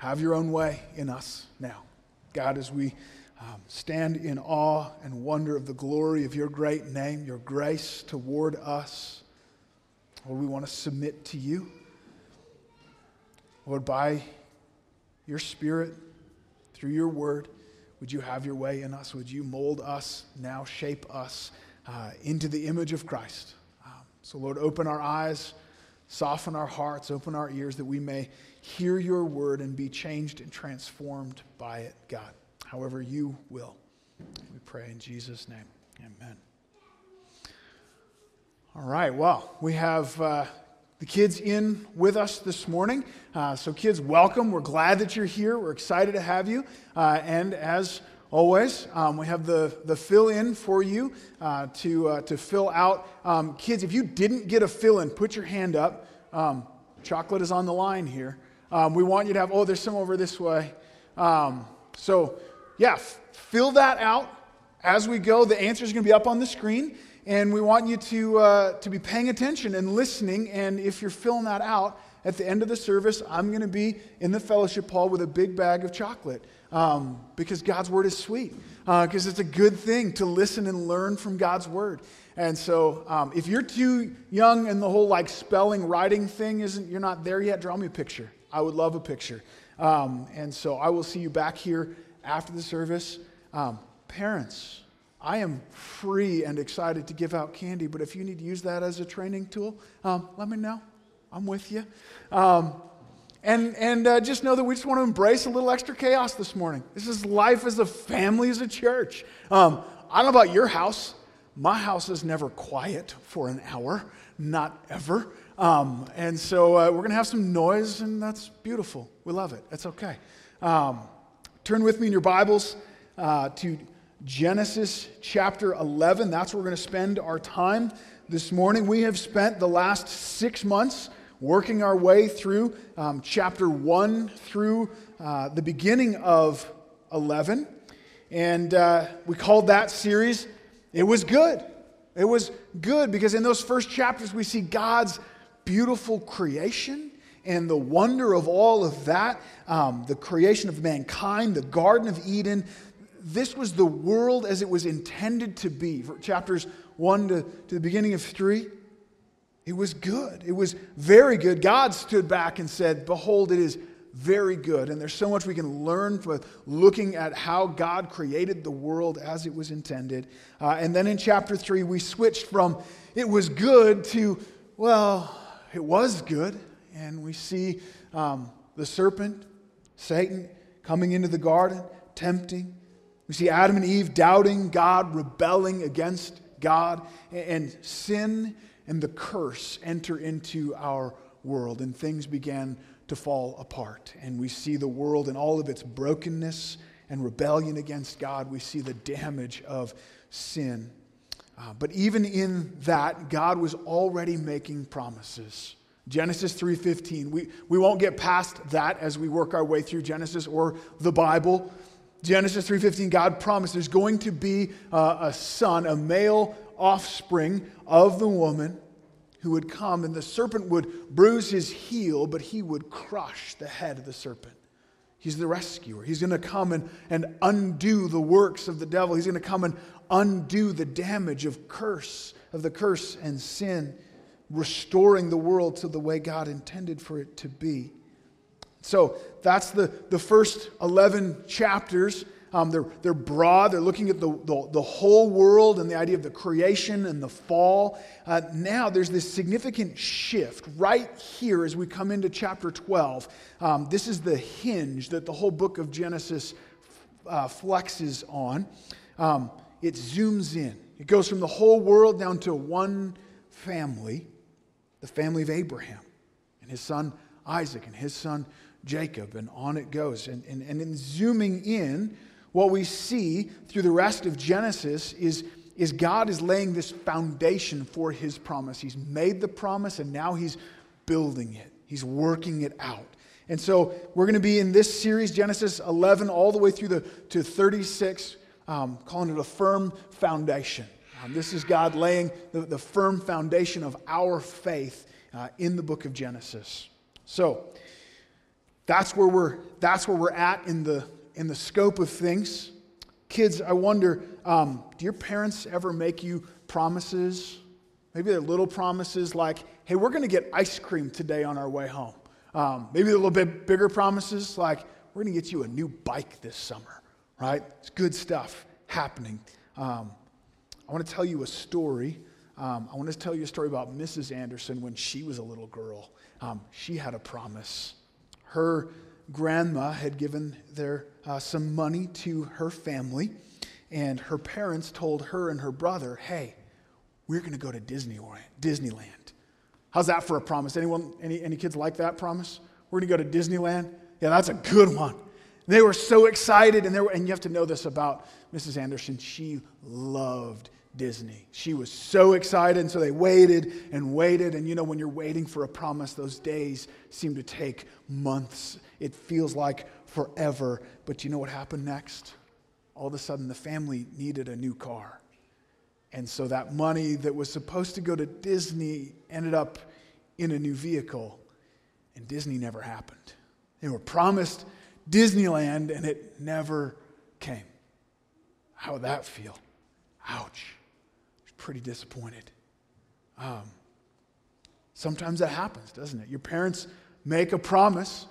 have your own way in us now. God, as we um, stand in awe and wonder of the glory of your great name, your grace toward us, Lord, we want to submit to you. Lord, by your Spirit, through your word, would you have your way in us? Would you mold us now, shape us uh, into the image of Christ? Um, so, Lord, open our eyes, soften our hearts, open our ears that we may hear your word and be changed and transformed by it, God. However, you will. We pray in Jesus' name. Amen. All right, well, we have. Uh, the kids in with us this morning. Uh, so, kids, welcome. We're glad that you're here. We're excited to have you. Uh, and as always, um, we have the, the fill in for you uh, to, uh, to fill out. Um, kids, if you didn't get a fill in, put your hand up. Um, chocolate is on the line here. Um, we want you to have, oh, there's some over this way. Um, so, yeah, f- fill that out as we go. The answer is going to be up on the screen. And we want you to, uh, to be paying attention and listening. And if you're filling that out, at the end of the service, I'm going to be in the fellowship hall with a big bag of chocolate um, because God's word is sweet. Because uh, it's a good thing to listen and learn from God's word. And so, um, if you're too young and the whole like spelling, writing thing isn't, you're not there yet, draw me a picture. I would love a picture. Um, and so, I will see you back here after the service. Um, parents, I am free and excited to give out candy, but if you need to use that as a training tool, um, let me know. I'm with you. Um, and and uh, just know that we just want to embrace a little extra chaos this morning. This is life as a family, as a church. Um, I don't know about your house. My house is never quiet for an hour, not ever. Um, and so uh, we're going to have some noise, and that's beautiful. We love it. It's okay. Um, turn with me in your Bibles uh, to Genesis chapter 11. That's where we're going to spend our time this morning. We have spent the last six months working our way through um, chapter 1 through uh, the beginning of 11. And uh, we called that series, It Was Good. It was good because in those first chapters we see God's beautiful creation and the wonder of all of that, um, the creation of mankind, the Garden of Eden, this was the world as it was intended to be. For chapters 1 to, to the beginning of 3, it was good. It was very good. God stood back and said, Behold, it is very good. And there's so much we can learn from looking at how God created the world as it was intended. Uh, and then in chapter 3, we switched from it was good to, well, it was good. And we see um, the serpent, Satan, coming into the garden, tempting, we see Adam and Eve doubting God, rebelling against God, and sin and the curse enter into our world, and things began to fall apart. And we see the world in all of its brokenness and rebellion against God. We see the damage of sin. Uh, but even in that, God was already making promises. Genesis 3:15. We, we won't get past that as we work our way through Genesis or the Bible. Genesis 3:15 God promised there's going to be a, a son, a male offspring of the woman who would come and the serpent would bruise his heel but he would crush the head of the serpent. He's the rescuer. He's going to come and, and undo the works of the devil. He's going to come and undo the damage of curse, of the curse and sin, restoring the world to the way God intended for it to be. So that's the, the first 11 chapters. Um, they're, they're broad, they're looking at the, the, the, whole world and the idea of the creation and the fall. Uh, now there's this significant shift right here as we come into chapter 12. Um, this is the hinge that the whole book of Genesis uh, flexes on. Um, it zooms in, it goes from the whole world down to one family, the family of Abraham and his son Isaac and his son Jacob, and on it goes. And, and, and in zooming in, what we see through the rest of Genesis is, is God is laying this foundation for his promise. He's made the promise, and now he's building it, he's working it out. And so we're going to be in this series, Genesis 11, all the way through the, to 36, um, calling it a firm foundation. Um, this is God laying the, the firm foundation of our faith uh, in the book of Genesis. So, that's where we're, that's where we're at in the, in the scope of things. Kids, I wonder um, do your parents ever make you promises? Maybe they're little promises like, hey, we're going to get ice cream today on our way home. Um, maybe a little bit bigger promises like, we're going to get you a new bike this summer, right? It's good stuff happening. Um, I want to tell you a story. Um, I want to tell you a story about Mrs. Anderson when she was a little girl. Um, she had a promise. Her grandma had given their, uh, some money to her family, and her parents told her and her brother, hey, we're going to go to Disneyland. Disneyland. How's that for a promise? Anyone, any, any kids like that promise? We're going to go to Disneyland? Yeah, that's a good one. They were so excited, and, were, and you have to know this about Mrs. Anderson. She loved Disney. She was so excited, and so they waited and waited. And you know, when you're waiting for a promise, those days seem to take months. It feels like forever. But you know what happened next? All of a sudden, the family needed a new car. And so that money that was supposed to go to Disney ended up in a new vehicle, and Disney never happened. They were promised Disneyland, and it never came. How would that feel? Ouch. Pretty disappointed. Um, sometimes that happens, doesn't it? Your parents make a promise.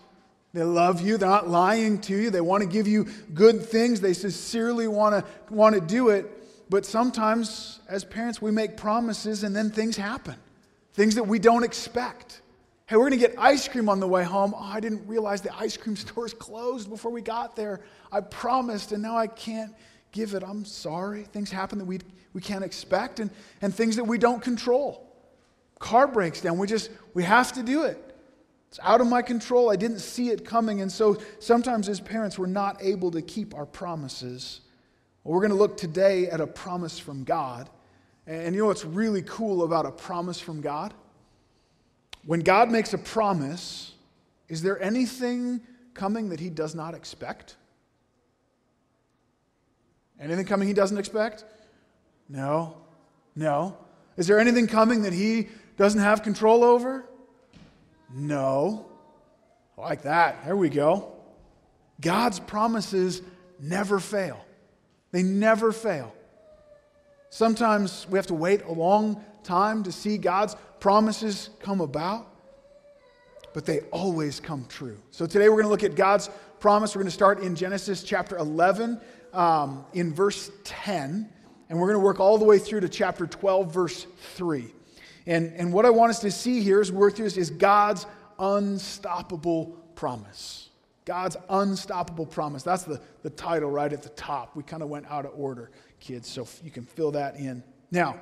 They love you. They're not lying to you. They want to give you good things. They sincerely want to, want to do it. But sometimes, as parents, we make promises and then things happen. Things that we don't expect. Hey, we're going to get ice cream on the way home. Oh, I didn't realize the ice cream store is closed before we got there. I promised, and now I can't give it. I'm sorry. Things happen that we, we can't expect, and, and things that we don't control. Car breaks down. We just, we have to do it. It's out of my control. I didn't see it coming. And so sometimes as parents, we're not able to keep our promises. Well, we're going to look today at a promise from God. And you know what's really cool about a promise from God? When God makes a promise, is there anything coming that he does not expect? Anything coming he doesn't expect? No. No. Is there anything coming that he doesn't have control over? No. Like that. There we go. God's promises never fail. They never fail. Sometimes we have to wait a long time to see God's promises come about, but they always come true. So today we're going to look at God's promise. We're going to start in Genesis chapter 11, um, in verse 10, and we're going to work all the way through to chapter 12, verse 3. And, and what I want us to see here through this is God's unstoppable promise. God's unstoppable promise. That's the, the title right at the top. We kind of went out of order, kids, so you can fill that in. Now,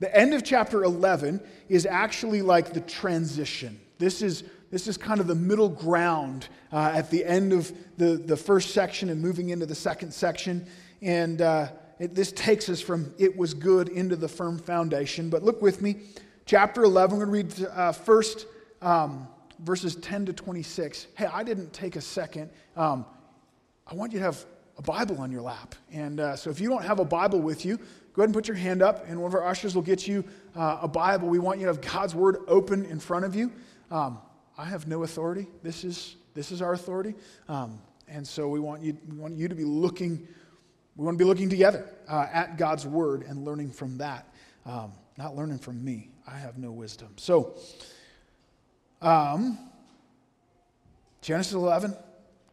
the end of chapter 11 is actually like the transition. This is, this is kind of the middle ground uh, at the end of the, the first section and moving into the second section. And uh, it, this takes us from it was good into the firm foundation. But look with me, chapter 11, we're going to read uh, first um, verses 10 to 26. Hey, I didn't take a second. Um, I want you to have a Bible on your lap. And uh, so if you don't have a Bible with you, go ahead and put your hand up, and one of our ushers will get you uh, a Bible. We want you to have God's Word open in front of you. Um, I have no authority. This is, this is our authority. Um, and so we want, you, we want you to be looking, we want to be looking together uh, at God's Word and learning from that. Um, not learning from me. I have no wisdom. So, um, Genesis 11,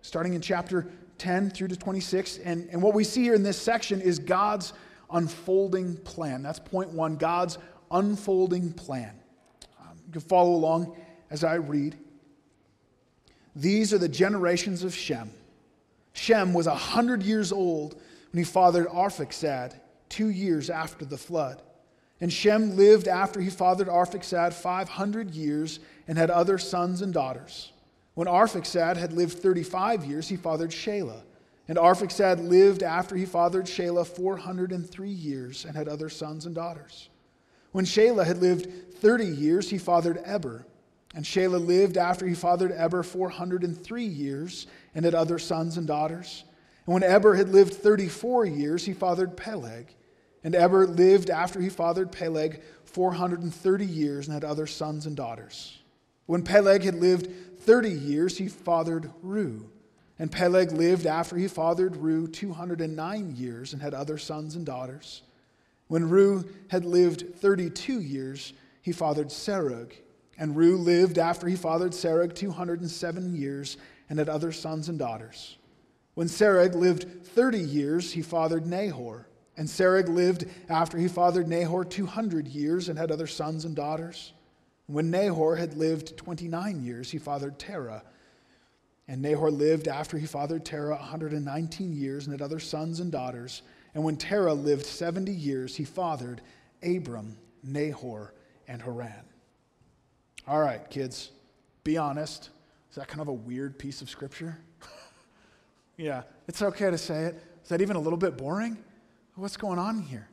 starting in chapter 10 through to 26. And, and what we see here in this section is God's unfolding plan. That's point one God's unfolding plan. Um, you can follow along as I read. These are the generations of Shem. Shem was a hundred years old when he fathered Arphaxad, two years after the flood. And Shem lived after he fathered Arphaxad 500 years and had other sons and daughters. When Arphaxad had lived 35 years, he fathered Shelah. And Arphaxad lived after he fathered Shelah 403 years and had other sons and daughters. When Shelah had lived 30 years, he fathered Eber. And Shelah lived after he fathered Eber 403 years and had other sons and daughters. And when Eber had lived 34 years, he fathered Peleg. And Eber lived after he fathered Peleg 430 years and had other sons and daughters. When Peleg had lived 30 years, he fathered Reu. And Peleg lived after he fathered Reu 209 years and had other sons and daughters. When Reu had lived 32 years, he fathered Serug. And Reu lived after he fathered Serug 207 years and had other sons and daughters. When Serug lived 30 years, he fathered Nahor. And Serug lived after he fathered Nahor 200 years and had other sons and daughters. When Nahor had lived 29 years, he fathered Terah. And Nahor lived after he fathered Terah 119 years and had other sons and daughters. And when Terah lived 70 years, he fathered Abram, Nahor, and Haran. All right, kids, be honest. Is that kind of a weird piece of scripture? Yeah, it's okay to say it. Is that even a little bit boring? What's going on here?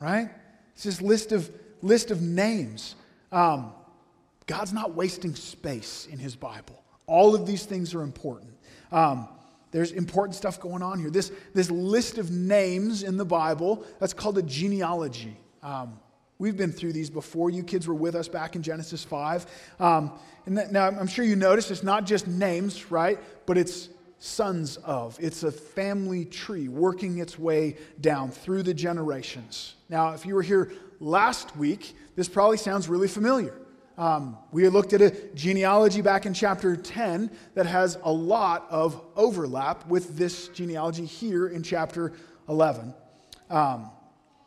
Right? It's this list of, list of names. Um, God's not wasting space in his Bible. All of these things are important. Um, there's important stuff going on here. This, this list of names in the Bible, that's called a genealogy. Um, we've been through these before. You kids were with us back in Genesis 5. Um, and that, now, I'm sure you noticed it's not just names, right? But it's sons of. It's a family tree working its way down through the generations. Now, if you were here last week, this probably sounds really familiar. Um, we looked at a genealogy back in chapter 10 that has a lot of overlap with this genealogy here in chapter 11. Um,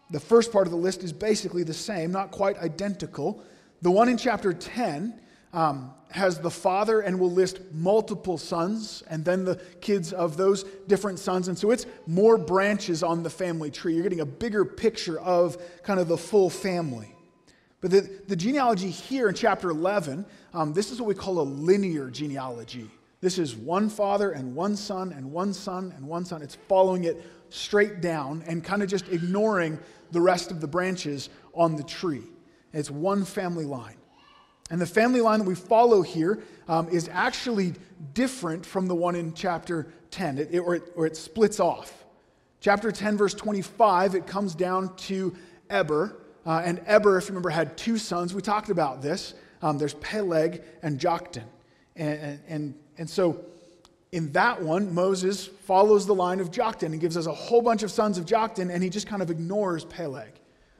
the first part of the list is basically the same, not quite identical. The one in chapter 10 um, has the father and will list multiple sons and then the kids of those different sons. And so it's more branches on the family tree. You're getting a bigger picture of kind of the full family. But the, the genealogy here in chapter 11, um, this is what we call a linear genealogy. This is one father and one son and one son and one son. It's following it straight down and kind of just ignoring the rest of the branches on the tree. It's one family line. And the family line that we follow here um, is actually different from the one in chapter 10, it, it, or, it, or it splits off. Chapter 10, verse 25, it comes down to Eber. Uh, and Eber, if you remember, had two sons. We talked about this. Um, there's Peleg and Joktan. And, and, and so in that one, Moses follows the line of Joktan and gives us a whole bunch of sons of Joktan, and he just kind of ignores Peleg.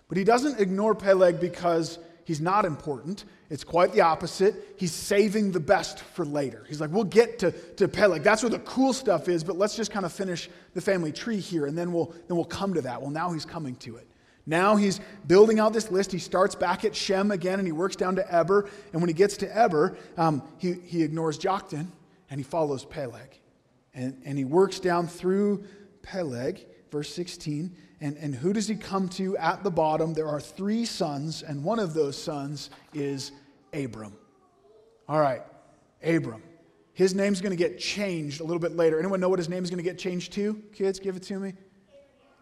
But he doesn't ignore Peleg because he's not important. It's quite the opposite. He's saving the best for later. He's like, we'll get to, to Peleg. That's where the cool stuff is, but let's just kind of finish the family tree here, and then we'll, then we'll come to that. Well, now he's coming to it. Now he's building out this list. He starts back at Shem again and he works down to Eber. And when he gets to Eber, um, he, he ignores Joktan and he follows Peleg. And, and he works down through Peleg, verse 16. And, and who does he come to at the bottom? There are three sons, and one of those sons is Abram. All right, Abram. His name's going to get changed a little bit later. Anyone know what his name is going to get changed to? Kids, give it to me.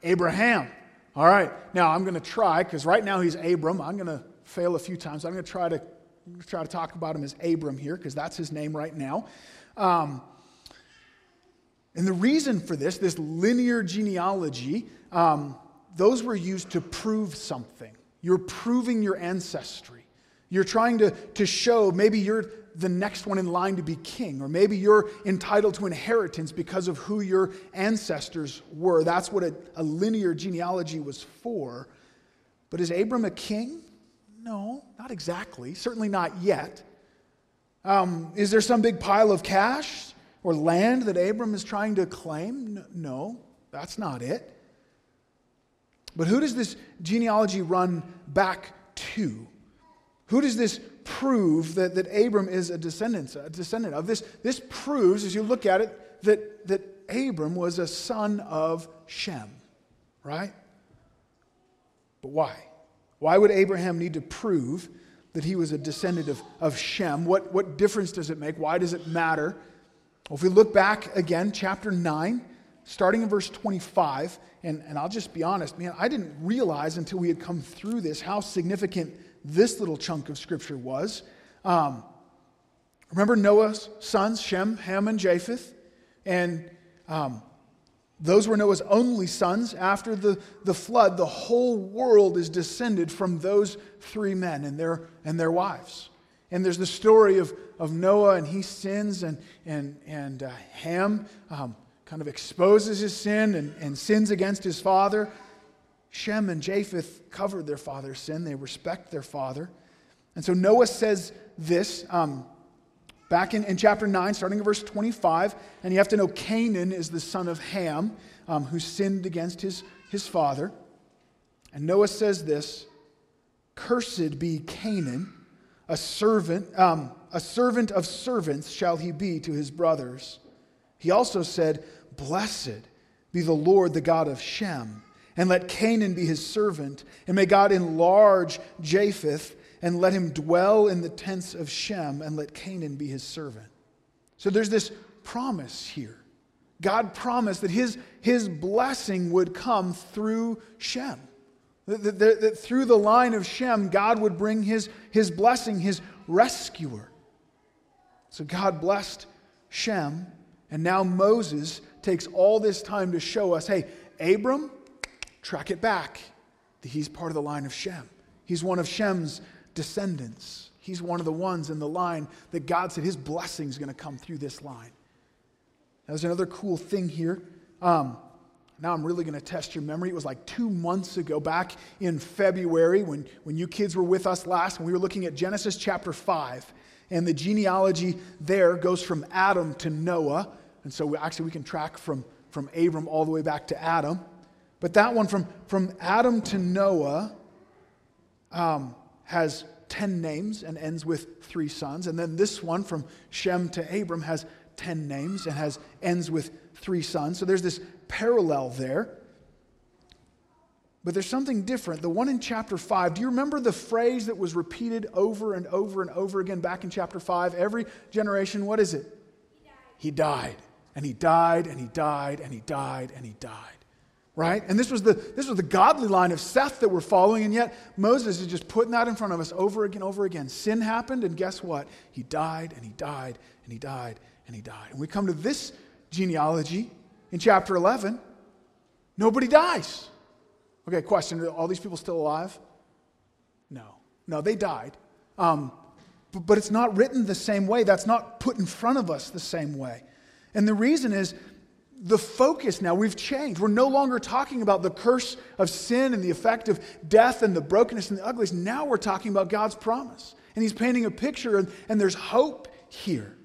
Abraham. All right, now I'm going to try, because right now he's Abram. I'm going to fail a few times. I'm going to try to try to talk about him as Abram here, because that's his name right now. Um, and the reason for this, this linear genealogy, um, those were used to prove something. You're proving your ancestry. You're trying to, to show maybe you're the next one in line to be king, or maybe you're entitled to inheritance because of who your ancestors were. That's what a, a linear genealogy was for. But is Abram a king? No, not exactly. Certainly not yet. Um, is there some big pile of cash or land that Abram is trying to claim? No, that's not it. But who does this genealogy run back to? Who does this prove that, that Abram is a descendant, a descendant of? This, this proves, as you look at it, that, that Abram was a son of Shem, right? But why? Why would Abraham need to prove that he was a descendant of, of Shem? What, what difference does it make? Why does it matter? Well, if we look back again, chapter 9, starting in verse 25, and, and I'll just be honest, man, I didn't realize until we had come through this how significant this little chunk of scripture was. Um, remember Noah's sons, Shem, Ham, and Japheth? And um, those were Noah's only sons. After the, the flood, the whole world is descended from those three men and their, and their wives. And there's the story of, of Noah, and he sins, and, and, and uh, Ham um, kind of exposes his sin and, and sins against his father. Shem and Japheth covered their father's sin, they respect their father. And so Noah says this um, back in, in chapter 9, starting in verse 25. And you have to know Canaan is the son of Ham, um, who sinned against his, his father. And Noah says this Cursed be Canaan a servant, um, a servant of servants shall he be to his brothers. He also said, Blessed be the Lord, the God of Shem, and let Canaan be his servant, and may God enlarge Japheth, and let him dwell in the tents of Shem, and let Canaan be his servant. So there's this promise here. God promised that his, his blessing would come through Shem. That, that, that, through the line of Shem, God would bring his, his blessing, his rescuer. So God blessed Shem, and now Moses takes all this time to show us hey, Abram, track it back. He's part of the line of Shem. He's one of Shem's descendants. He's one of the ones in the line that God said his blessing is going to come through this line. Now, there's another cool thing here. Um, now I'm really going to test your memory. It was like two months ago, back in February, when, when you kids were with us last, and we were looking at Genesis chapter 5. And the genealogy there goes from Adam to Noah. And so we, actually, we can track from, from Abram all the way back to Adam. But that one from, from Adam to Noah um, has 10 names and ends with three sons. And then this one from Shem to Abram has 10 names and has ends with three sons. So there's this parallel there. But there's something different. The one in chapter 5, do you remember the phrase that was repeated over and over and over again back in chapter 5? Every generation, what is it? He died. He died. And he died, and he died, and he died, and he died. Right? And this was the this was the godly line of Seth that we're following, and yet Moses is just putting that in front of us over again, over again. Sin happened, and guess what? He died, and he died, and he died, and he died. And we come to this genealogy in chapter 11, nobody dies. Okay, question are all these people still alive? No. No, they died. Um, but, but it's not written the same way. That's not put in front of us the same way. And the reason is the focus now, we've changed. We're no longer talking about the curse of sin and the effect of death and the brokenness and the ugliness. Now we're talking about God's promise. And He's painting a picture, and, and there's hope here.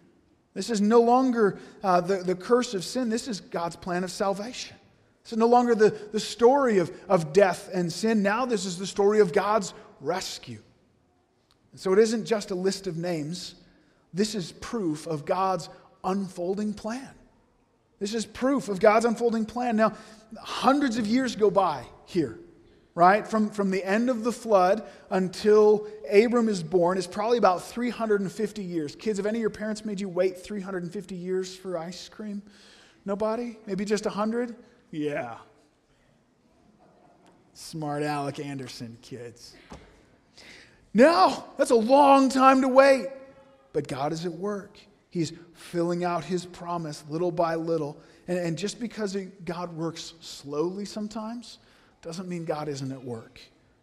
This is no longer uh, the, the curse of sin. This is God's plan of salvation. Is no longer the, the story of, of death and sin. Now, this is the story of God's rescue. And so, it isn't just a list of names, this is proof of God's unfolding plan. This is proof of God's unfolding plan. Now, hundreds of years go by here right? From, from the end of the flood until Abram is born is probably about 350 years. Kids, have any of your parents made you wait 350 years for ice cream? Nobody? Maybe just 100? Yeah. Smart Alec Anderson, kids. No, that's a long time to wait. But God is at work. He's filling out his promise little by little. And, and just because God works slowly sometimes, doesn't mean God isn't at work.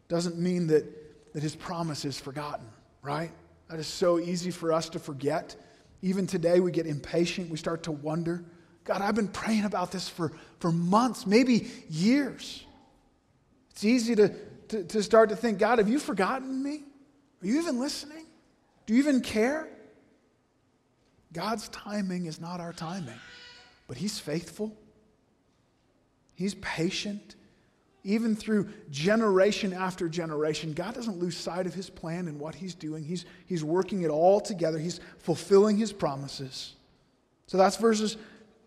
Doesn't mean that, that his promise is forgotten, right? That is so easy for us to forget. Even today, we get impatient. We start to wonder God, I've been praying about this for, for months, maybe years. It's easy to, to, to start to think, God, have you forgotten me? Are you even listening? Do you even care? God's timing is not our timing, but He's faithful, He's patient, even through generation after generation, God doesn't lose sight of his plan and what he's doing. He's, he's working it all together, he's fulfilling his promises. So that's verses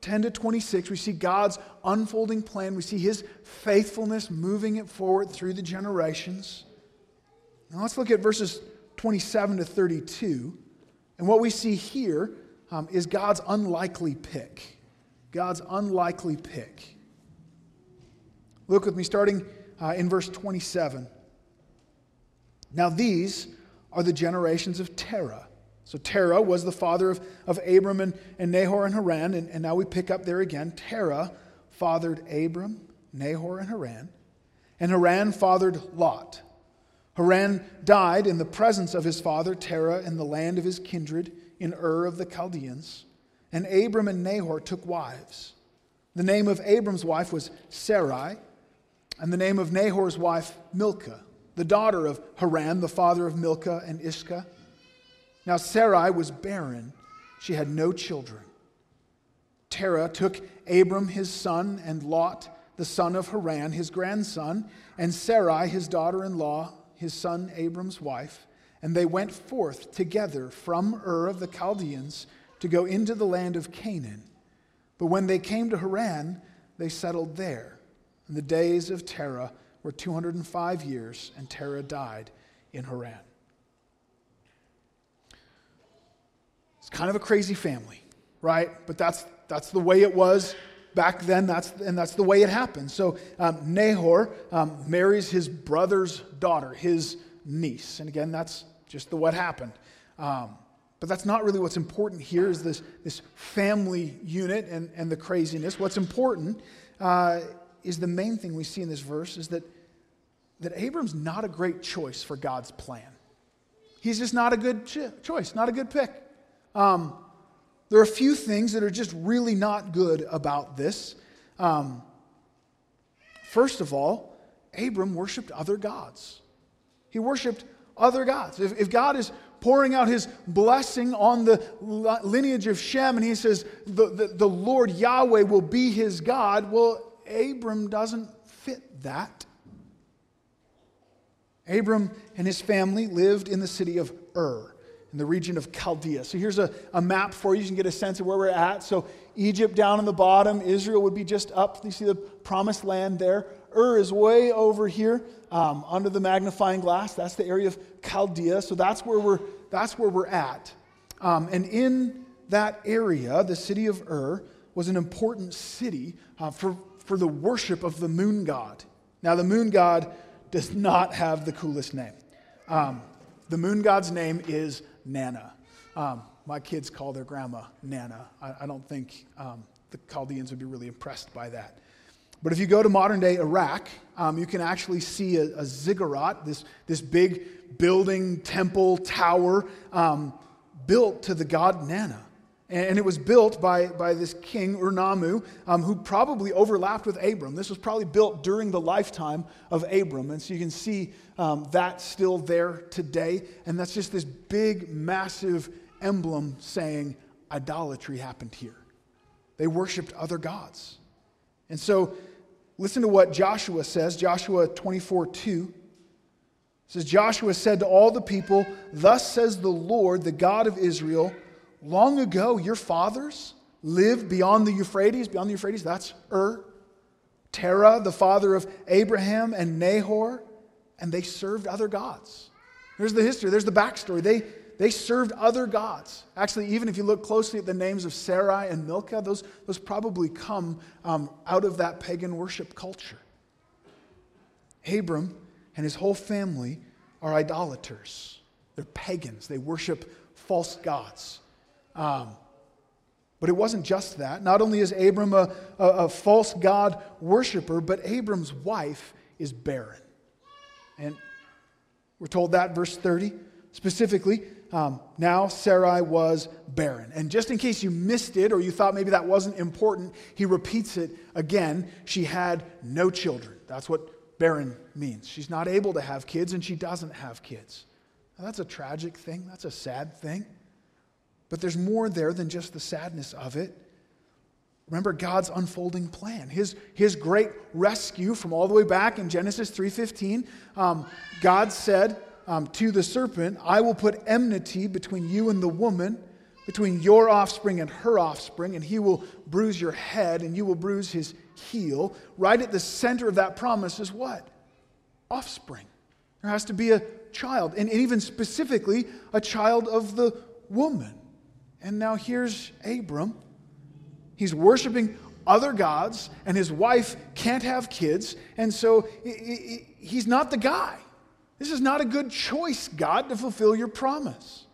10 to 26. We see God's unfolding plan, we see his faithfulness moving it forward through the generations. Now let's look at verses 27 to 32. And what we see here um, is God's unlikely pick. God's unlikely pick. Look with me, starting uh, in verse 27. Now, these are the generations of Terah. So, Terah was the father of, of Abram and, and Nahor and Haran. And, and now we pick up there again. Terah fathered Abram, Nahor, and Haran. And Haran fathered Lot. Haran died in the presence of his father Terah in the land of his kindred in Ur of the Chaldeans. And Abram and Nahor took wives. The name of Abram's wife was Sarai, and the name of Nahor's wife, Milcah, the daughter of Haran, the father of Milcah and Iscah. Now Sarai was barren, she had no children. Terah took Abram his son, and Lot, the son of Haran, his grandson, and Sarai, his daughter in law, his son Abram's wife, and they went forth together from Ur of the Chaldeans to go into the land of Canaan. But when they came to Haran, they settled there. And the days of Terah were 205 years, and Terah died in Haran. It's kind of a crazy family, right? But that's, that's the way it was back then, that's, and that's the way it happened. So um, Nahor um, marries his brother's daughter, his niece. And again, that's just the what happened. Um, but that's not really what's important here is this, this family unit and, and the craziness. What's important uh, is the main thing we see in this verse is that, that Abram's not a great choice for God's plan. He's just not a good cho- choice, not a good pick. Um, there are a few things that are just really not good about this. Um, first of all, Abram worshiped other gods. He worshiped other gods. If, if God is pouring out his blessing on the lineage of Shem and he says the, the, the Lord Yahweh will be his God, well, Abram doesn't fit that. Abram and his family lived in the city of Ur in the region of Chaldea. So here's a, a map for you. You can get a sense of where we're at. So Egypt down in the bottom, Israel would be just up. You see the promised land there. Ur is way over here um, under the magnifying glass. That's the area of Chaldea. So that's where we're, that's where we're at. Um, and in that area, the city of Ur was an important city uh, for, for the worship of the moon god. Now, the moon god does not have the coolest name. Um, the moon god's name is Nana. Um, my kids call their grandma Nana. I, I don't think um, the Chaldeans would be really impressed by that. But if you go to modern day Iraq, um, you can actually see a, a, ziggurat, this, this big building, temple, tower, um, built to the god Nana. And it was built by, by this king, Ur-Nammu, um, who probably overlapped with Abram. This was probably built during the lifetime of Abram. And so you can see um, that still there today. And that's just this big, massive emblem saying idolatry happened here. They worshiped other gods. And so listen to what Joshua says Joshua 24 2 says, Joshua said to all the people, Thus says the Lord, the God of Israel, long ago, your fathers lived beyond the Euphrates. Beyond the Euphrates, that's Ur. Terah, the father of Abraham and Nahor, and they served other gods. There's the history, there's the backstory. They, they served other gods. Actually, even if you look closely at the names of Sarai and Milcah, those, those probably come um, out of that pagan worship culture. Abram and his whole family are idolaters. They're pagans. They worship false gods. Um, but it wasn't just that. Not only is Abram a, a, a false God worshiper, but Abram's wife is barren. And we're told that, verse 30, specifically, um, now Sarai was barren. And just in case you missed it or you thought maybe that wasn't important, he repeats it again. She had no children. That's what barren means. She's not able to have kids and she doesn't have kids. Now, that's a tragic thing, that's a sad thing. But there's more there than just the sadness of it. Remember God's unfolding plan, his, his great rescue from all the way back in Genesis 3.15. Um, God said um, to the serpent, I will put enmity between you and the woman, between your offspring and her offspring, and he will bruise your head and you will bruise his heel. Right at the center of that promise is what? Offspring. There has to be a child, and even specifically, a child of the woman. And now here's Abram. He's worshiping other gods, and his wife can't have kids, and so he's not the guy. This is not a good choice, God, to fulfill your promise.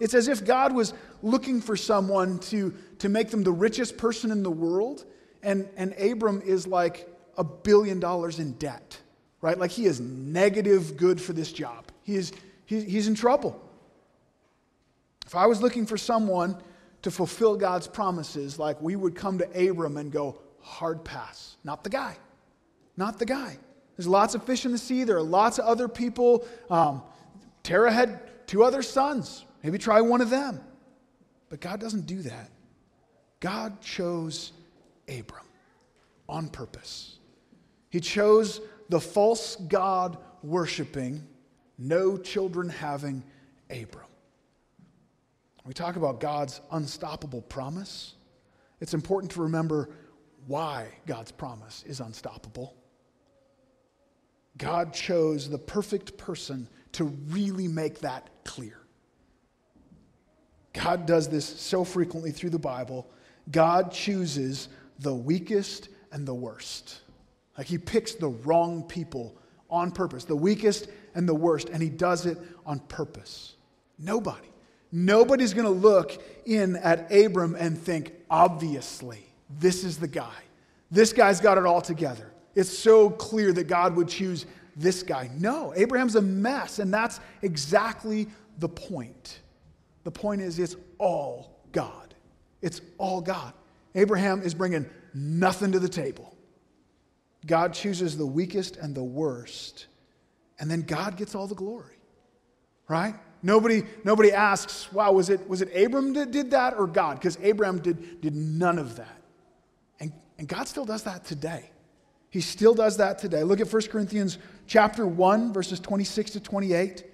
It's as if God was looking for someone to, to make them the richest person in the world, and, and Abram is like a billion dollars in debt right? Like he is negative good for this job. He is, he, he's in trouble. If I was looking for someone to fulfill God's promises, like we would come to Abram and go, hard pass. Not the guy. Not the guy. There's lots of fish in the sea. There are lots of other people. Um, Terah had two other sons. Maybe try one of them. But God doesn't do that. God chose Abram on purpose. He chose the false God worshiping, no children having Abram. We talk about God's unstoppable promise, it's important to remember why God's promise is unstoppable. God chose the perfect person to really make that clear. God does this so frequently through the Bible. God chooses the weakest and the worst. Like he picks the wrong people on purpose, the weakest and the worst, and he does it on purpose. Nobody. Nobody's going to look in at Abram and think, obviously, this is the guy. This guy's got it all together. It's so clear that God would choose this guy. No, Abraham's a mess, and that's exactly the point. The point is, it's all God. It's all God. Abraham is bringing nothing to the table. God chooses the weakest and the worst, and then God gets all the glory. Right? Nobody, nobody asks, wow, was it, was it Abram that did that or God? Because Abraham did, did none of that. And, and God still does that today. He still does that today. Look at 1 Corinthians chapter 1, verses 26 to 28.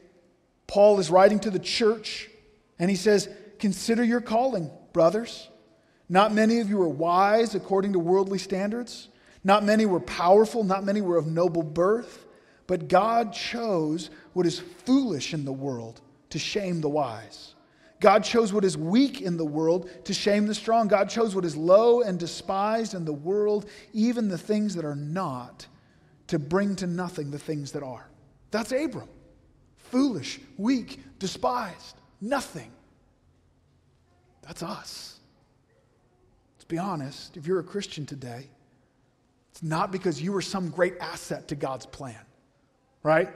Paul is writing to the church, and he says, Consider your calling, brothers. Not many of you are wise according to worldly standards. Not many were powerful, not many were of noble birth, but God chose what is foolish in the world to shame the wise. God chose what is weak in the world to shame the strong. God chose what is low and despised in the world, even the things that are not, to bring to nothing the things that are. That's Abram. Foolish, weak, despised, nothing. That's us. Let's be honest. If you're a Christian today, it's not because you were some great asset to God's plan, right?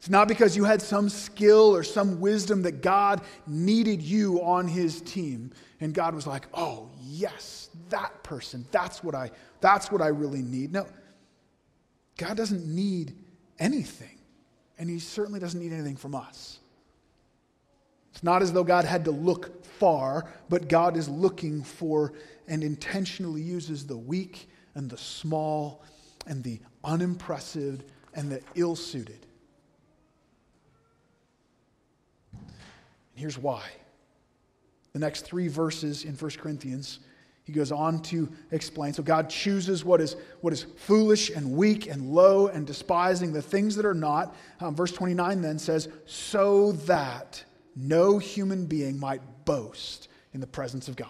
It's not because you had some skill or some wisdom that God needed you on his team. And God was like, oh, yes, that person, that's what I, that's what I really need. No, God doesn't need anything. And he certainly doesn't need anything from us. It's not as though God had to look far, but God is looking for and intentionally uses the weak and the small and the unimpressive and the ill suited. And here's why. The next three verses in 1 Corinthians, he goes on to explain. So God chooses what is, what is foolish and weak and low and despising, the things that are not. Um, verse 29 then says, so that no human being might boast in the presence of God.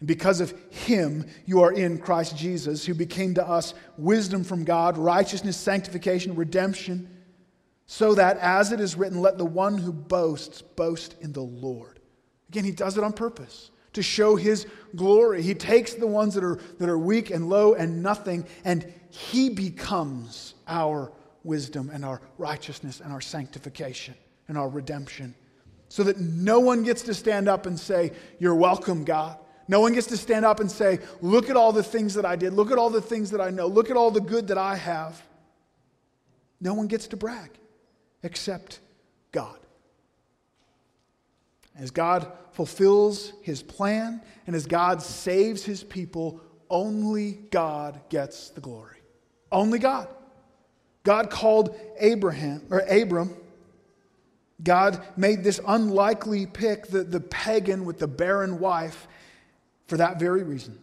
And because of him, you are in Christ Jesus, who became to us wisdom from God, righteousness, sanctification, redemption, so that, as it is written, let the one who boasts boast in the Lord. Again, he does it on purpose to show his glory. He takes the ones that are, that are weak and low and nothing, and he becomes our wisdom and our righteousness and our sanctification and our redemption. So that no one gets to stand up and say, You're welcome, God. No one gets to stand up and say, Look at all the things that I did. Look at all the things that I know. Look at all the good that I have. No one gets to brag except God. As God fulfills his plan and as God saves his people, only God gets the glory. Only God. God called Abraham or Abram God made this unlikely pick, the, the pagan with the barren wife, for that very reason,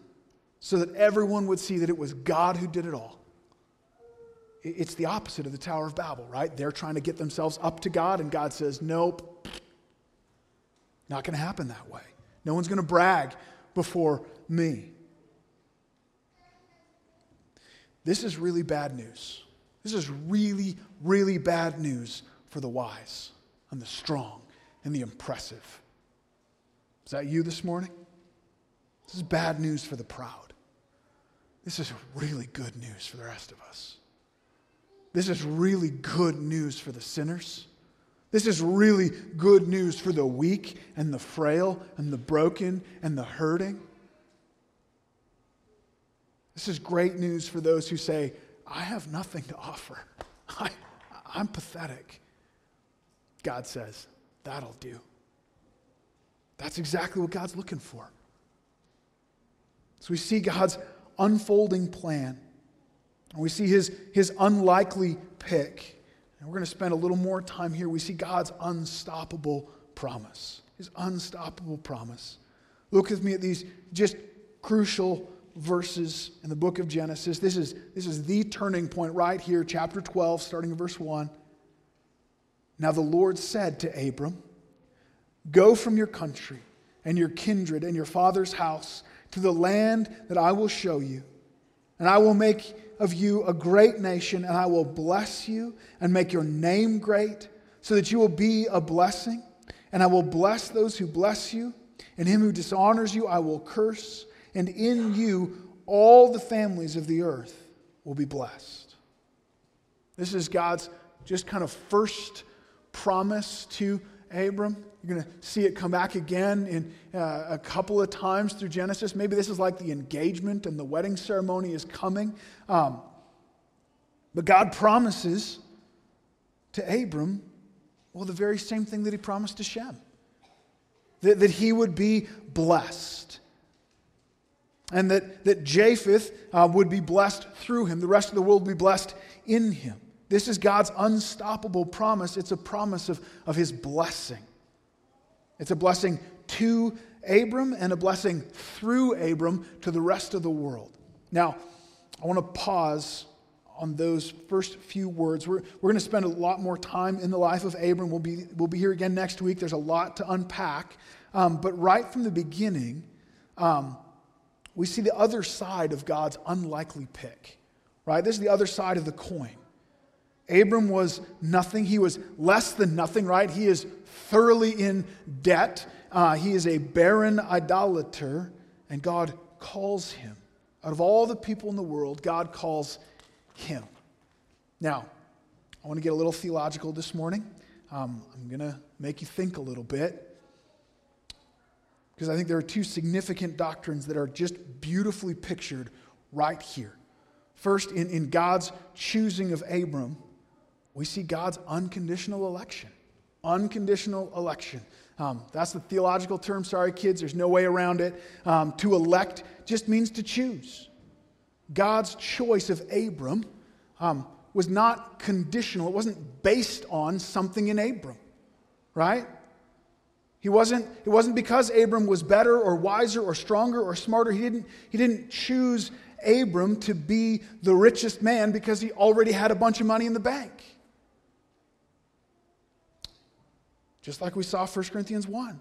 so that everyone would see that it was God who did it all. It's the opposite of the Tower of Babel, right? They're trying to get themselves up to God, and God says, Nope, not going to happen that way. No one's going to brag before me. This is really bad news. This is really, really bad news for the wise and the strong and the impressive. Is that you this morning? This is bad news for the proud. This is really good news for the rest of us. This is really good news for the sinners. This is really good news for the weak and the frail and the broken and the hurting. This is great news for those who say, I have nothing to offer. I, I'm pathetic. God says, that'll do. That's exactly what God's looking for. So we see God's unfolding plan, and we see his, his unlikely pick. And we're going to spend a little more time here. We see God's unstoppable promise. His unstoppable promise. Look with me at these just crucial verses in the book of Genesis. This is, this is the turning point right here, chapter 12, starting in verse 1. Now the Lord said to Abram, Go from your country and your kindred and your father's house to the land that I will show you. And I will make of you a great nation, and I will bless you and make your name great, so that you will be a blessing. And I will bless those who bless you, and him who dishonors you I will curse and in you all the families of the earth will be blessed. This is God's just kind of first promise to Abram. You're going to see it come back again in uh, a couple of times through Genesis. Maybe this is like the engagement and the wedding ceremony is coming. Um, but God promises to Abram, well, the very same thing that he promised to Shem that, that he would be blessed and that, that Japheth uh, would be blessed through him. The rest of the world would be blessed in him. This is God's unstoppable promise. It's a promise of, of his blessing. It's a blessing to Abram and a blessing through Abram to the rest of the world. Now, I want to pause on those first few words. We're, we're going to spend a lot more time in the life of Abram. We'll be, we'll be here again next week. There's a lot to unpack. Um, but right from the beginning, um, we see the other side of God's unlikely pick, right? This is the other side of the coin. Abram was nothing. He was less than nothing, right? He is thoroughly in debt. Uh, he is a barren idolater, and God calls him. Out of all the people in the world, God calls him. Now, I want to get a little theological this morning. Um, I'm going to make you think a little bit. Because I think there are two significant doctrines that are just beautifully pictured right here. First, in, in God's choosing of Abram, we see God's unconditional election. Unconditional election. Um, that's the theological term. Sorry, kids, there's no way around it. Um, to elect just means to choose. God's choice of Abram um, was not conditional, it wasn't based on something in Abram, right? He wasn't, it wasn't because Abram was better or wiser or stronger or smarter. He didn't, he didn't choose Abram to be the richest man because he already had a bunch of money in the bank. Just like we saw 1 Corinthians 1.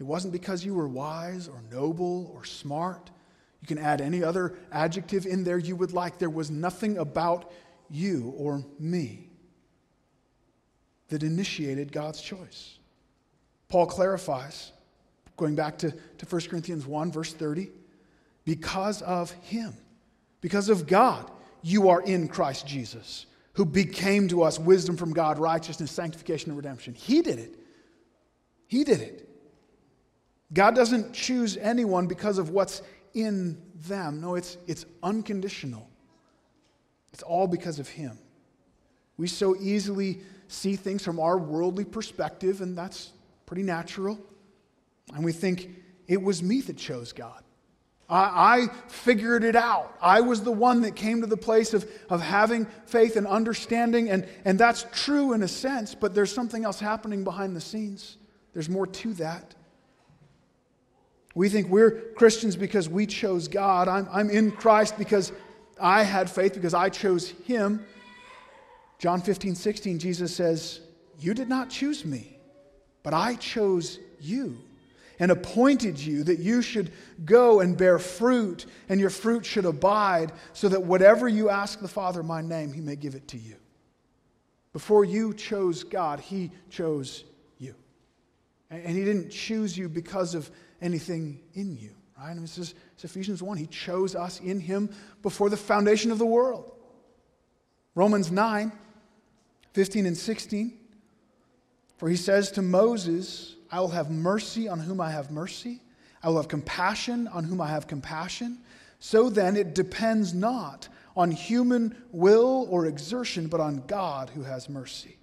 It wasn't because you were wise or noble or smart. You can add any other adjective in there you would like. There was nothing about you or me that initiated God's choice. Paul clarifies, going back to, to 1 Corinthians 1, verse 30, because of him, because of God, you are in Christ Jesus, who became to us wisdom from God, righteousness, sanctification, and redemption. He did it. He did it. God doesn't choose anyone because of what's in them. No, it's, it's unconditional. It's all because of Him. We so easily see things from our worldly perspective, and that's pretty natural. And we think, it was me that chose God. I, I, figured it out. I was the one that came to the place of, of having faith and understanding, and, and that's true in a sense, but there's something else happening behind the scenes. There's more to that. We think we're Christians because we chose God. I'm, I'm in Christ because I had faith, because I chose Him. John 15, 16, Jesus says, You did not choose me but I chose you and appointed you that you should go and bear fruit, and your fruit should abide, so that whatever you ask the Father in my name, he may give it to you. Before you chose God, he chose you. And he didn't choose you because of anything in you, right? I this is Ephesians 1. He chose us in him before the foundation of the world. Romans 9, 15 and 16. For he says to Moses, I will have mercy on whom I have mercy, I will have compassion on whom I have compassion. So then, it depends not on human will or exertion, but on God who has mercy.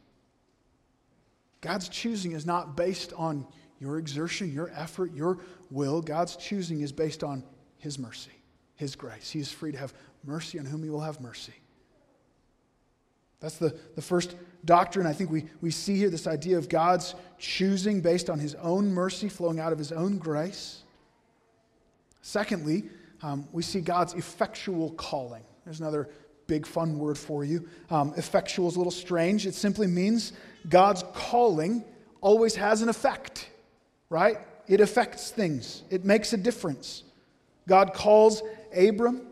God's choosing is not based on your exertion, your effort, your will. God's choosing is based on His mercy, His grace. He is free to have mercy on whom He will have mercy. That's the, the first doctrine I think we, we see here this idea of God's choosing based on His own mercy flowing out of His own grace. Secondly, um, we see God's effectual calling. There's another big fun word for you. Um, effectual is a little strange. It simply means God's calling always has an effect, right? It affects things, it makes a difference. God calls Abram,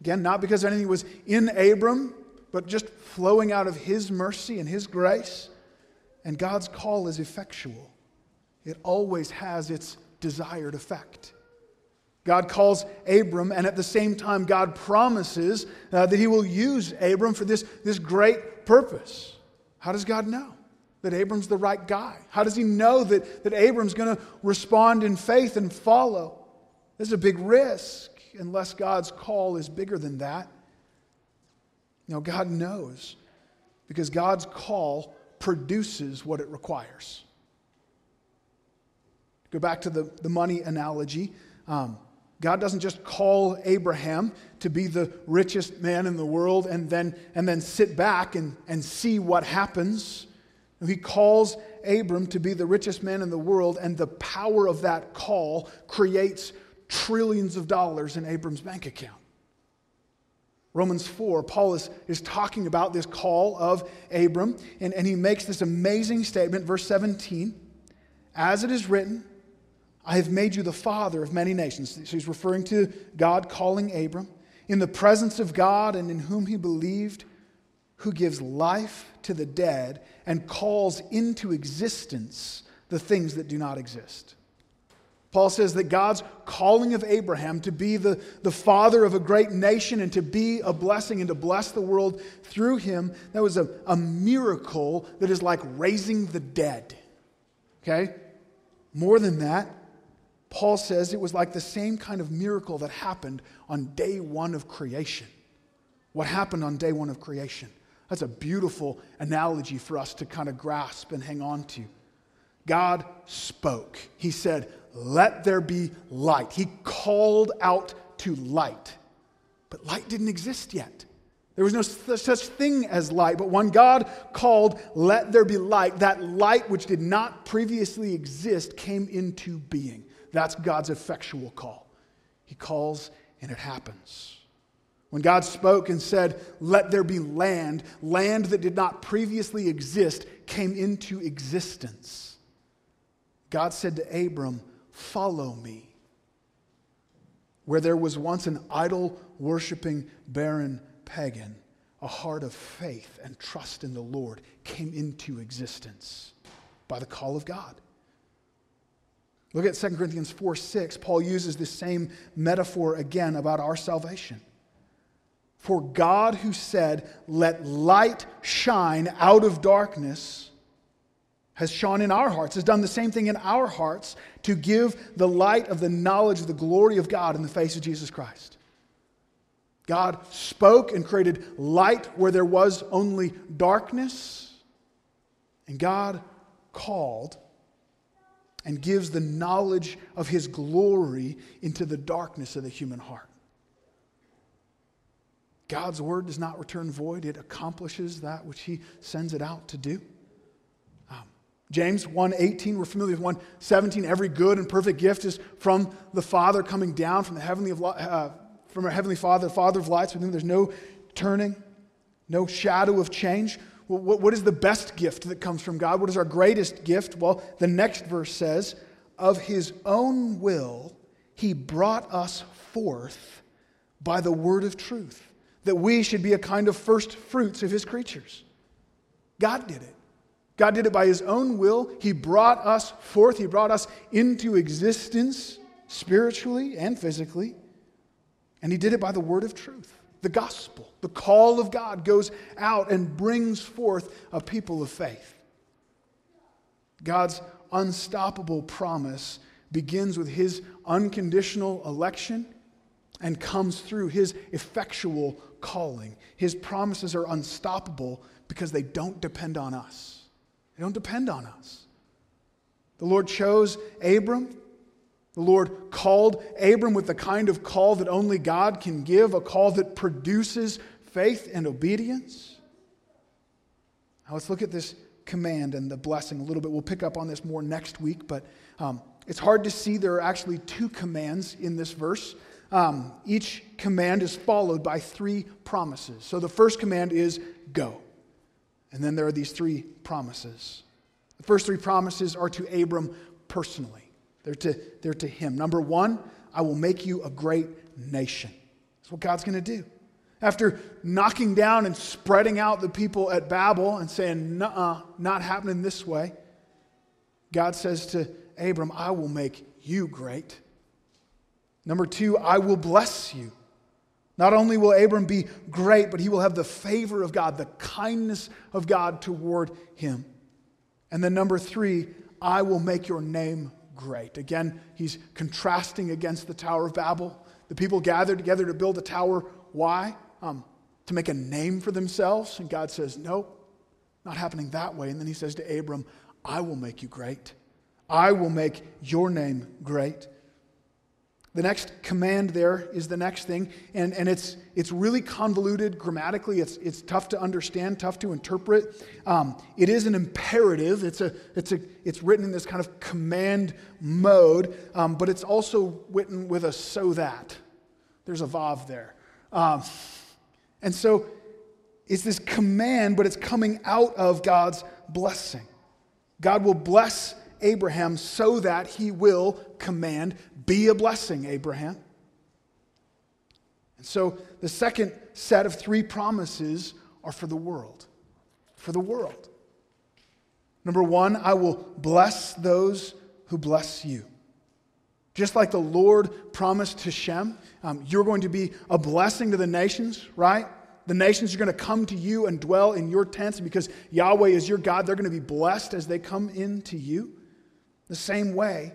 again, not because anything was in Abram, but just flowing out of his mercy and his grace. And God's call is effectual, it always has its desired effect. God calls Abram, and at the same time, God promises uh, that he will use Abram for this, this great purpose. How does God know that Abram's the right guy? How does he know that, that Abram's going to respond in faith and follow? This is a big risk unless God's call is bigger than that. Know, God knows because God's call produces what it requires. Go back to the, the money analogy. Um, God doesn't just call Abraham to be the richest man in the world and then, and then sit back and, and see what happens. He calls Abram to be the richest man in the world, and the power of that call creates trillions of dollars in Abram's bank account. Romans 4, Paul is, is talking about this call of Abram, and, and he makes this amazing statement, verse 17 As it is written, I have made you the father of many nations. So he's referring to God calling Abram in the presence of God and in whom he believed, who gives life to the dead and calls into existence the things that do not exist. Paul says that God's calling of Abraham to be the, the father of a great nation and to be a blessing and to bless the world through him, that was a, a miracle that is like raising the dead. Okay? More than that, Paul says it was like the same kind of miracle that happened on day one of creation. What happened on day one of creation? That's a beautiful analogy for us to kind of grasp and hang on to. God spoke. He said, Let there be light. He called out to light. But light didn't exist yet. There was no such thing as light. But when God called, Let there be light, that light which did not previously exist came into being. That's God's effectual call. He calls and it happens. When God spoke and said, Let there be land, land that did not previously exist came into existence. God said to Abram, Follow me. Where there was once an idol worshiping barren pagan, a heart of faith and trust in the Lord came into existence by the call of God. Look at 2 Corinthians 4 6. Paul uses this same metaphor again about our salvation. For God, who said, Let light shine out of darkness, has shone in our hearts, has done the same thing in our hearts to give the light of the knowledge of the glory of God in the face of Jesus Christ. God spoke and created light where there was only darkness, and God called and gives the knowledge of his glory into the darkness of the human heart. God's word does not return void, it accomplishes that which he sends it out to do. James 1:18, we're familiar with 1:17. Every good and perfect gift is from the Father coming down from the heavenly uh, from our heavenly Father, the Father of lights, with him, there's no turning, no shadow of change what is the best gift that comes from God? What is our greatest gift? Well, the next verse says, Of his own will, he brought us forth by the word of truth, that we should be a kind of first fruits of his creatures. God did it. God did it by his own will. He brought us forth, he brought us into existence spiritually and physically, and he did it by the word of truth. the gospel. The call of God goes out and brings forth a people of faith. God's unstoppable promise begins with his unconditional election and comes through his effectual calling. His promises are unstoppable because they don't depend on us. They don't depend on us. The Lord chose Abram. The Lord called Abram with the kind of call that only God can give, a call that produces faith and obedience. Now let's look at this command and the blessing a little bit. We'll pick up on this more next week, but um, it's hard to see there are actually two commands in this verse. Um, each command is followed by three promises. So the first command is go. And then there are these three promises. The first three promises are to Abram personally, they're to, they're to him. Number one, I will make you a great nation. That's what God's going to do. After knocking down and spreading out the people at Babel and saying, Nuh not happening this way, God says to Abram, I will make you great. Number two, I will bless you. Not only will Abram be great, but he will have the favor of God, the kindness of God toward him. And then number three, I will make your name great. Again, he's contrasting against the Tower of Babel. The people gathered together to build a tower. Why? Um, to make a name for themselves. And God says, Nope, not happening that way. And then he says to Abram, I will make you great. I will make your name great. The next command there is the next thing, and, and it's, it's really convoluted grammatically. It's, it's tough to understand, tough to interpret. Um, it is an imperative, it's, a, it's, a, it's written in this kind of command mode, um, but it's also written with a so that. There's a vav there. Um, and so it's this command, but it's coming out of God's blessing. God will bless Abraham so that he will command, Be a blessing, Abraham. And so the second set of three promises are for the world. For the world. Number one, I will bless those who bless you. Just like the Lord promised to Shem, um, you're going to be a blessing to the nations, right? The nations are going to come to you and dwell in your tents because Yahweh is your God. They're going to be blessed as they come into you. The same way,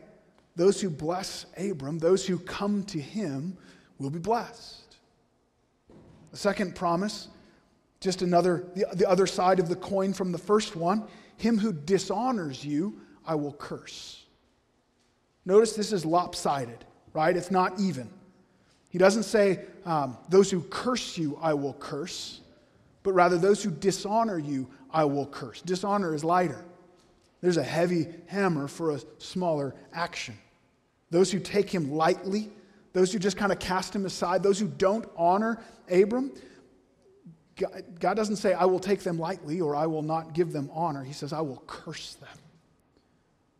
those who bless Abram, those who come to him, will be blessed. The second promise, just another, the, the other side of the coin from the first one him who dishonors you, I will curse. Notice this is lopsided, right? It's not even. He doesn't say, um, Those who curse you, I will curse, but rather, those who dishonor you, I will curse. Dishonor is lighter. There's a heavy hammer for a smaller action. Those who take him lightly, those who just kind of cast him aside, those who don't honor Abram, God doesn't say, I will take them lightly or I will not give them honor. He says, I will curse them.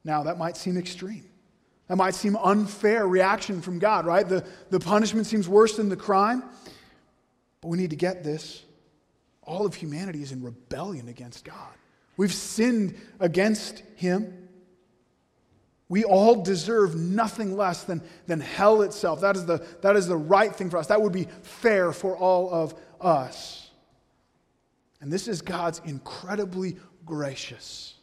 Now, that might seem extreme. That might seem unfair reaction from God, right? The, the punishment seems worse than the crime. But we need to get this. All of humanity is in rebellion against God. We've sinned against Him. We all deserve nothing less than, than hell itself. That is, the, that is the right thing for us. That would be fair for all of us. And this is God's incredibly gracious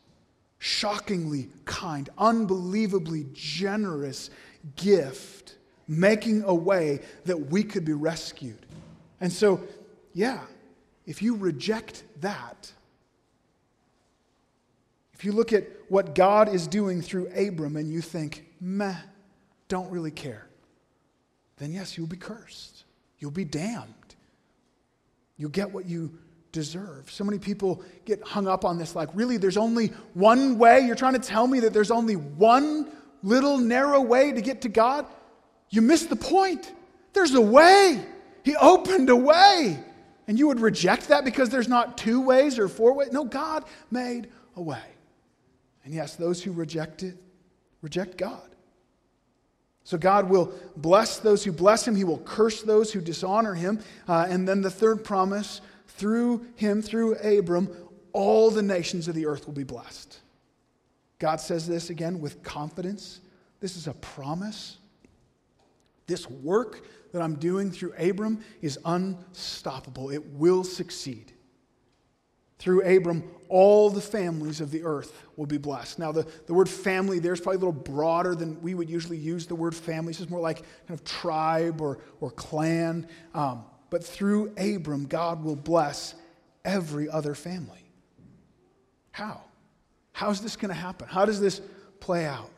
shockingly kind, unbelievably generous gift, making a way that we could be rescued. And so, yeah, if you reject that, if you look at what God is doing through Abram and you think, meh, don't really care, then yes, you'll be cursed. You'll be damned. You'll get what you deserve. So many people get hung up on this like, really, there's only one way? You're trying to tell me that there's only one little narrow way to get to God? You missed the point. There's a way. He opened a way. And you would reject that because there's not two ways or four ways? No, God made a way. And yes, those who reject it, reject God. So God will bless those who bless him, he will curse those who dishonor him. Uh, and then the third promise through him, through Abram, all the nations of the earth will be blessed. God says this again with confidence. This is a promise. This work that I'm doing through Abram is unstoppable. It will succeed. Through Abram, all the families of the earth will be blessed. Now, the, the word family there is probably a little broader than we would usually use the word family. It's just more like kind of tribe or, or clan. Um, but through Abram, God will bless every other family. How? How's this going to happen? How does this play out?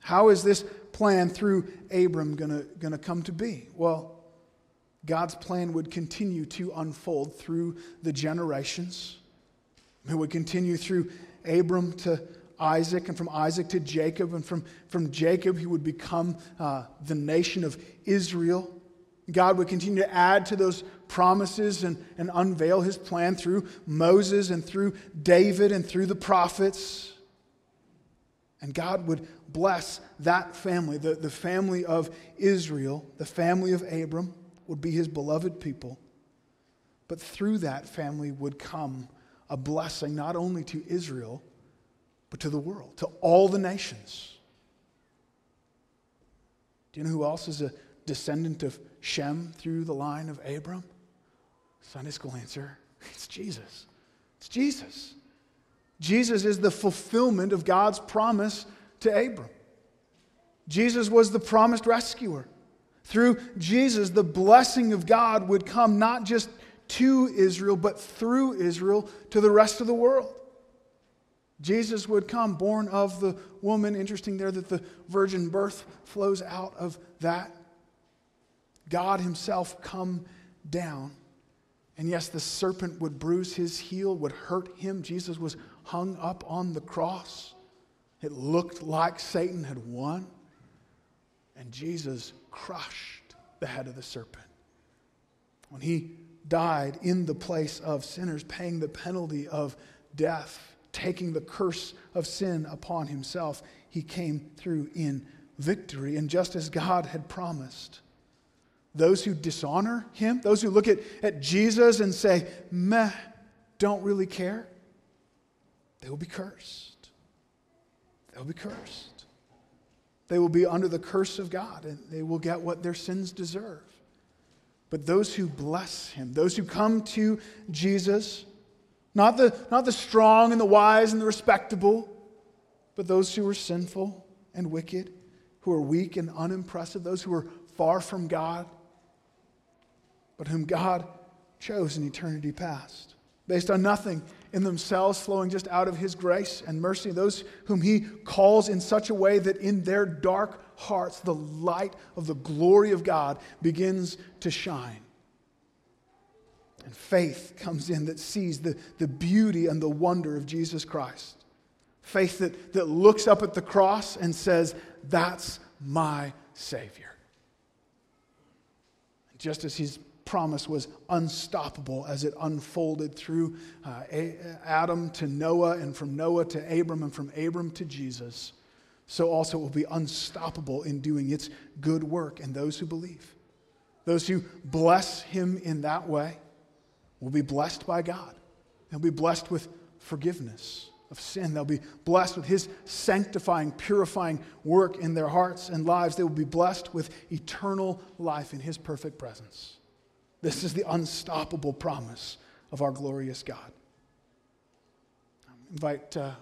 How is this plan through Abram going to come to be? Well, God's plan would continue to unfold through the generations. It would continue through Abram to Isaac, and from Isaac to Jacob, and from, from Jacob, he would become uh, the nation of Israel. God would continue to add to those promises and, and unveil his plan through Moses and through David and through the prophets. And God would bless that family, the, the family of Israel, the family of Abram would be his beloved people. But through that family would come a blessing not only to Israel, but to the world, to all the nations. Do you know who else is a descendant of Shem through the line of Abram? Sunday school answer it's Jesus. It's Jesus. Jesus is the fulfillment of God's promise to Abram. Jesus was the promised rescuer. Through Jesus, the blessing of God would come not just to Israel, but through Israel to the rest of the world. Jesus would come, born of the woman. Interesting there that the virgin birth flows out of that. God Himself come down. And yes, the serpent would bruise his heel, would hurt him. Jesus was hung up on the cross. It looked like Satan had won. And Jesus crushed the head of the serpent. When he died in the place of sinners, paying the penalty of death, taking the curse of sin upon himself, he came through in victory. And just as God had promised, those who dishonor him, those who look at, at Jesus and say, meh, don't really care, they will be cursed. They'll be cursed. They will be under the curse of God and they will get what their sins deserve. But those who bless him, those who come to Jesus, not the, not the strong and the wise and the respectable, but those who are sinful and wicked, who are weak and unimpressive, those who are far from God, but whom God chose in eternity past, based on nothing in themselves, flowing just out of His grace and mercy, those whom He calls in such a way that in their dark hearts the light of the glory of God begins to shine. And faith comes in that sees the, the beauty and the wonder of Jesus Christ. Faith that, that looks up at the cross and says, That's my Savior. Just as He's promise was unstoppable as it unfolded through uh, Adam to Noah, and from Noah to Abram, and from Abram to Jesus. So also it will be unstoppable in doing its good work in those who believe. Those who bless him in that way will be blessed by God. They'll be blessed with forgiveness of sin. They'll be blessed with his sanctifying, purifying work in their hearts and lives. They will be blessed with eternal life in his perfect presence. This is the unstoppable promise of our glorious God. I invite uh,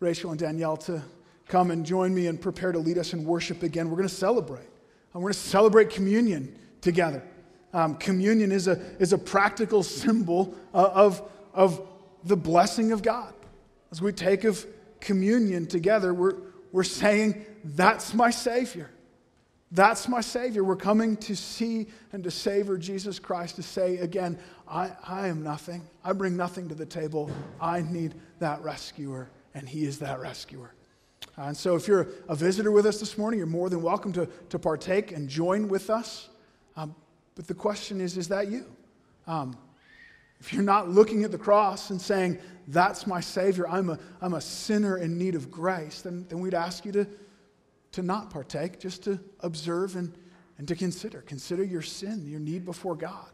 Rachel and Danielle to come and join me and prepare to lead us in worship again. We're going to celebrate. we're going to celebrate communion together. Um, communion is a, is a practical symbol uh, of, of the blessing of God. As we take of communion together, we're, we're saying, That's my Savior. That's my Savior. We're coming to see and to savor Jesus Christ, to say again, I, I am nothing. I bring nothing to the table. I need that rescuer, and He is that rescuer. And so, if you're a visitor with us this morning, you're more than welcome to, to partake and join with us. Um, but the question is is that you? Um, if you're not looking at the cross and saying, That's my Savior, I'm a, I'm a sinner in need of grace, then, then we'd ask you to to not partake, just to observe and, and to consider. Consider your sin, your need before God.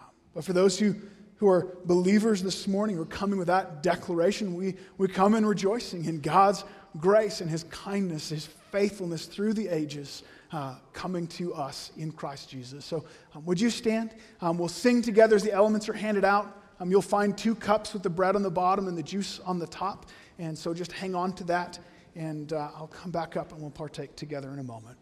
Um, but for those who, who are believers this morning, who are coming with that declaration, we, we come in rejoicing in God's grace and his kindness, his faithfulness through the ages uh, coming to us in Christ Jesus. So, um, would you stand? Um, we'll sing together as the elements are handed out. Um, you'll find two cups with the bread on the bottom and the juice on the top. And so just hang on to that and uh, I'll come back up and we'll partake together in a moment.